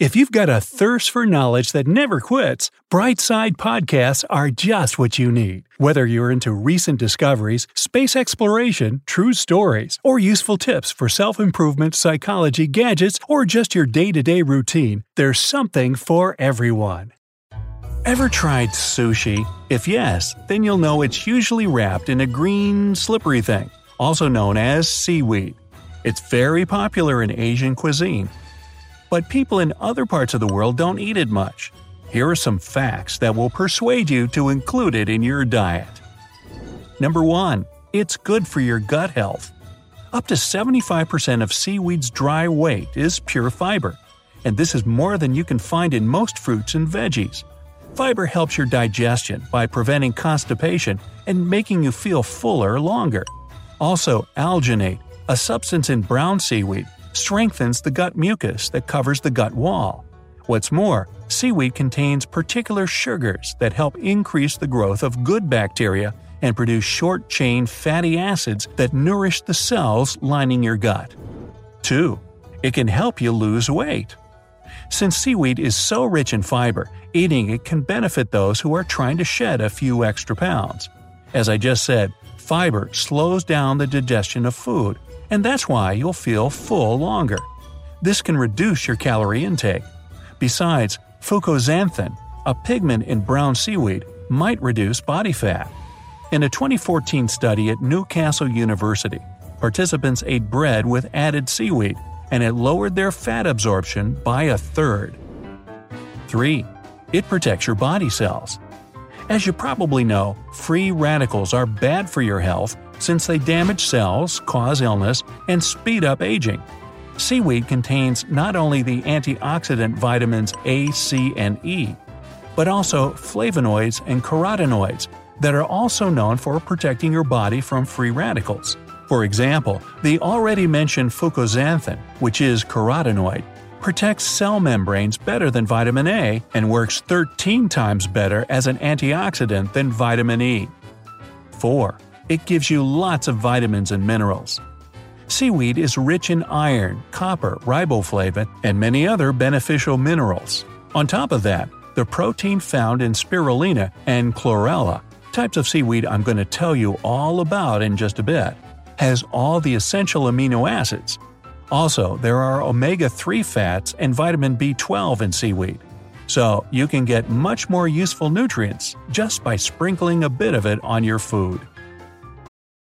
If you've got a thirst for knowledge that never quits, Brightside Podcasts are just what you need. Whether you're into recent discoveries, space exploration, true stories, or useful tips for self improvement, psychology, gadgets, or just your day to day routine, there's something for everyone. Ever tried sushi? If yes, then you'll know it's usually wrapped in a green, slippery thing, also known as seaweed. It's very popular in Asian cuisine but people in other parts of the world don't eat it much. Here are some facts that will persuade you to include it in your diet. Number 1. It's good for your gut health. Up to 75% of seaweed's dry weight is pure fiber, and this is more than you can find in most fruits and veggies. Fiber helps your digestion by preventing constipation and making you feel fuller longer. Also, alginate, a substance in brown seaweed, strengthens the gut mucus that covers the gut wall. What's more, seaweed contains particular sugars that help increase the growth of good bacteria and produce short chain fatty acids that nourish the cells lining your gut. 2. It can help you lose weight. Since seaweed is so rich in fiber, eating it can benefit those who are trying to shed a few extra pounds. As I just said, fiber slows down the digestion of food, and that's why you'll feel full longer. This can reduce your calorie intake. Besides, fucoxanthin, a pigment in brown seaweed, might reduce body fat. In a 2014 study at Newcastle University, participants ate bread with added seaweed, and it lowered their fat absorption by a third. 3. It protects your body cells. As you probably know, free radicals are bad for your health since they damage cells, cause illness, and speed up aging. Seaweed contains not only the antioxidant vitamins A, C, and E, but also flavonoids and carotenoids that are also known for protecting your body from free radicals. For example, the already mentioned fucoxanthin, which is carotenoid, protects cell membranes better than vitamin A and works 13 times better as an antioxidant than vitamin E. 4. It gives you lots of vitamins and minerals. Seaweed is rich in iron, copper, riboflavin, and many other beneficial minerals. On top of that, the protein found in spirulina and chlorella, types of seaweed I'm going to tell you all about in just a bit, has all the essential amino acids. Also, there are omega 3 fats and vitamin B12 in seaweed. So, you can get much more useful nutrients just by sprinkling a bit of it on your food.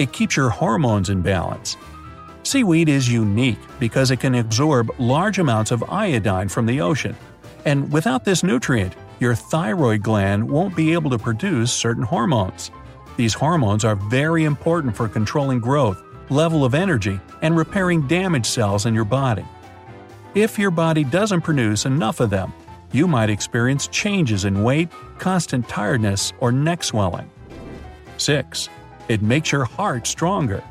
It keeps your hormones in balance. Seaweed is unique because it can absorb large amounts of iodine from the ocean. And without this nutrient, your thyroid gland won't be able to produce certain hormones. These hormones are very important for controlling growth, level of energy, and repairing damaged cells in your body. If your body doesn't produce enough of them, you might experience changes in weight, constant tiredness, or neck swelling. 6. It makes your heart stronger.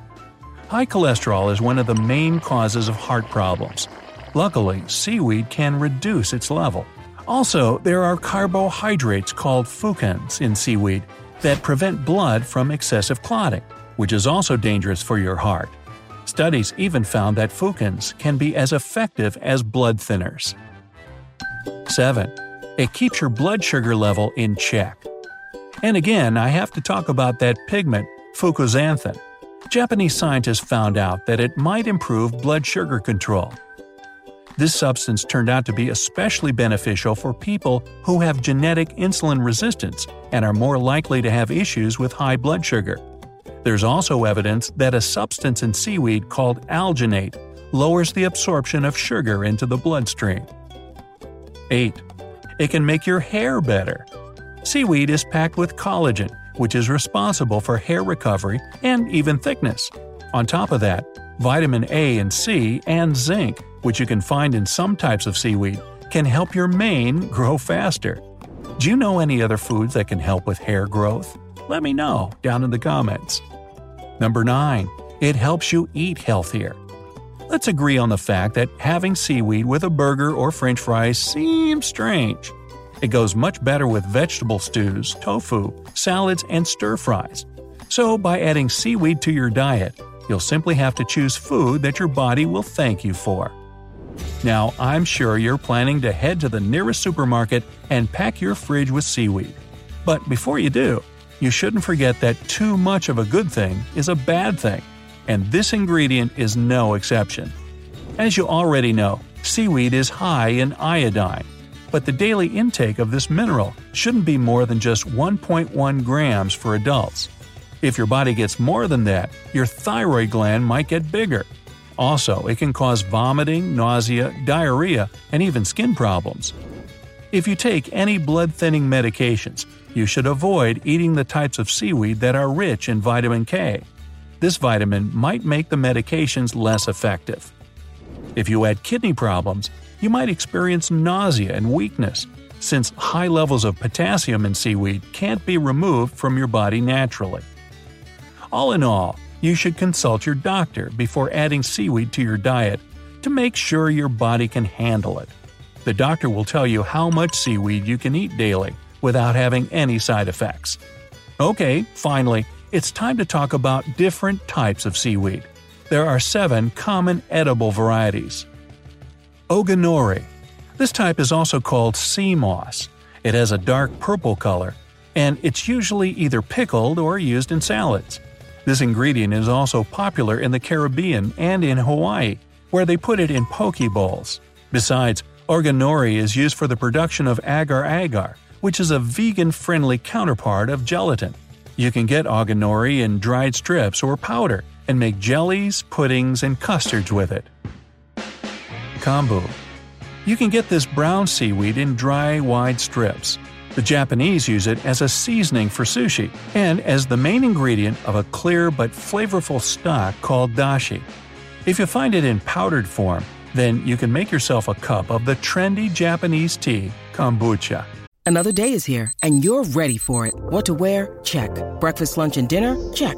High cholesterol is one of the main causes of heart problems. Luckily, seaweed can reduce its level. Also, there are carbohydrates called fucans in seaweed that prevent blood from excessive clotting, which is also dangerous for your heart. Studies even found that fucans can be as effective as blood thinners. 7. It keeps your blood sugar level in check. And again, I have to talk about that pigment fucoxanthin. Japanese scientists found out that it might improve blood sugar control. This substance turned out to be especially beneficial for people who have genetic insulin resistance and are more likely to have issues with high blood sugar. There's also evidence that a substance in seaweed called alginate lowers the absorption of sugar into the bloodstream. 8. It can make your hair better. Seaweed is packed with collagen, which is responsible for hair recovery and even thickness. On top of that, vitamin A and C and zinc which you can find in some types of seaweed, can help your mane grow faster. Do you know any other foods that can help with hair growth? Let me know down in the comments. Number 9. It helps you eat healthier. Let's agree on the fact that having seaweed with a burger or french fries seems strange. It goes much better with vegetable stews, tofu, salads, and stir fries. So, by adding seaweed to your diet, you'll simply have to choose food that your body will thank you for. Now, I'm sure you're planning to head to the nearest supermarket and pack your fridge with seaweed. But before you do, you shouldn't forget that too much of a good thing is a bad thing, and this ingredient is no exception. As you already know, seaweed is high in iodine, but the daily intake of this mineral shouldn't be more than just 1.1 grams for adults. If your body gets more than that, your thyroid gland might get bigger, also, it can cause vomiting, nausea, diarrhea, and even skin problems. If you take any blood thinning medications, you should avoid eating the types of seaweed that are rich in vitamin K. This vitamin might make the medications less effective. If you had kidney problems, you might experience nausea and weakness, since high levels of potassium in seaweed can't be removed from your body naturally. All in all, you should consult your doctor before adding seaweed to your diet to make sure your body can handle it. The doctor will tell you how much seaweed you can eat daily without having any side effects. Okay, finally, it's time to talk about different types of seaweed. There are seven common edible varieties. Ogonori. This type is also called sea moss. It has a dark purple color, and it's usually either pickled or used in salads. This ingredient is also popular in the Caribbean and in Hawaii, where they put it in poke bowls. Besides, ogonori is used for the production of agar agar, which is a vegan friendly counterpart of gelatin. You can get ogonori in dried strips or powder and make jellies, puddings, and custards with it. Kombu. You can get this brown seaweed in dry, wide strips. The Japanese use it as a seasoning for sushi and as the main ingredient of a clear but flavorful stock called dashi. If you find it in powdered form, then you can make yourself a cup of the trendy Japanese tea, kombucha. Another day is here, and you're ready for it. What to wear? Check. Breakfast, lunch, and dinner? Check.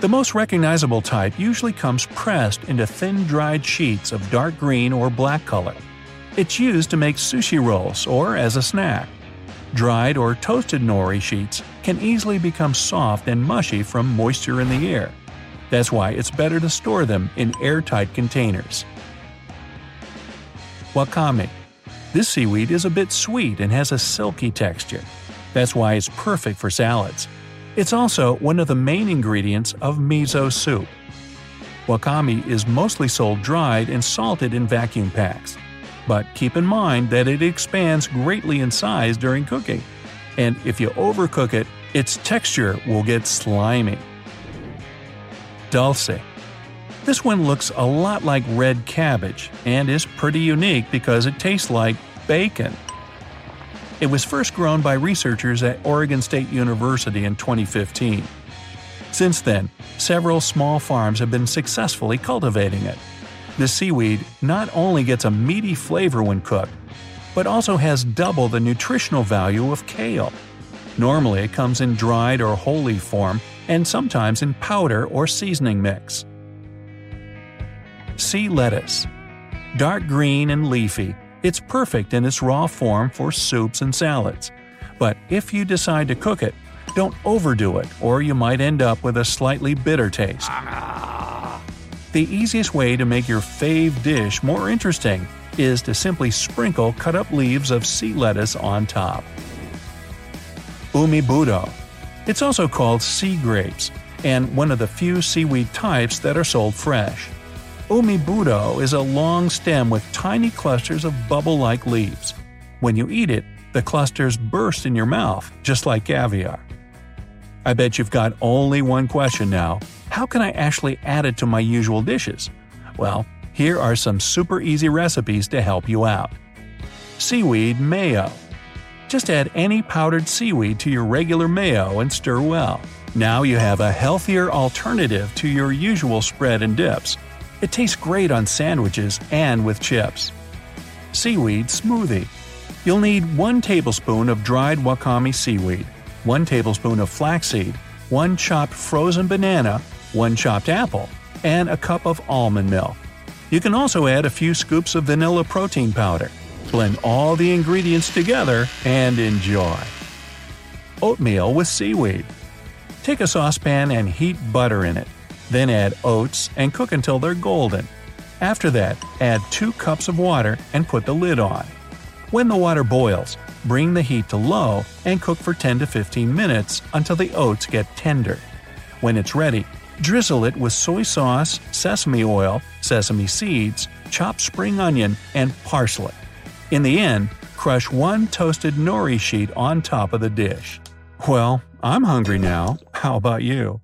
The most recognizable type usually comes pressed into thin dried sheets of dark green or black color. It's used to make sushi rolls or as a snack. Dried or toasted nori sheets can easily become soft and mushy from moisture in the air. That's why it's better to store them in airtight containers. Wakame. This seaweed is a bit sweet and has a silky texture. That's why it's perfect for salads. It's also one of the main ingredients of miso soup. Wakame is mostly sold dried and salted in vacuum packs but keep in mind that it expands greatly in size during cooking. And if you overcook it, its texture will get slimy. Dulse. This one looks a lot like red cabbage and is pretty unique because it tastes like bacon. It was first grown by researchers at Oregon State University in 2015. Since then, several small farms have been successfully cultivating it. The seaweed not only gets a meaty flavor when cooked, but also has double the nutritional value of kale. Normally, it comes in dried or whole leaf form and sometimes in powder or seasoning mix. Sea lettuce. Dark green and leafy, It's perfect in its raw form for soups and salads. But if you decide to cook it, don't overdo it, or you might end up with a slightly bitter taste. The easiest way to make your fave dish more interesting is to simply sprinkle cut up leaves of sea lettuce on top. Umibudo. It's also called sea grapes, and one of the few seaweed types that are sold fresh. Umibudo is a long stem with tiny clusters of bubble like leaves. When you eat it, the clusters burst in your mouth, just like caviar. I bet you've got only one question now how can I actually add it to my usual dishes? Well, here are some super easy recipes to help you out. Seaweed Mayo Just add any powdered seaweed to your regular mayo and stir well. Now you have a healthier alternative to your usual spread and dips. It tastes great on sandwiches and with chips. Seaweed Smoothie You'll need 1 tablespoon of dried wakame seaweed, 1 tablespoon of flaxseed, 1 chopped frozen banana, 1 chopped apple, and a cup of almond milk. You can also add a few scoops of vanilla protein powder. Blend all the ingredients together and enjoy. Oatmeal with seaweed. Take a saucepan and heat butter in it. Then add oats and cook until they're golden. After that, add 2 cups of water and put the lid on. When the water boils, bring the heat to low and cook for 10 to 15 minutes until the oats get tender. When it's ready, drizzle it with soy sauce, sesame oil, sesame seeds, chopped spring onion, and parsley. In the end, crush one toasted nori sheet on top of the dish. Well, I'm hungry now. How about you?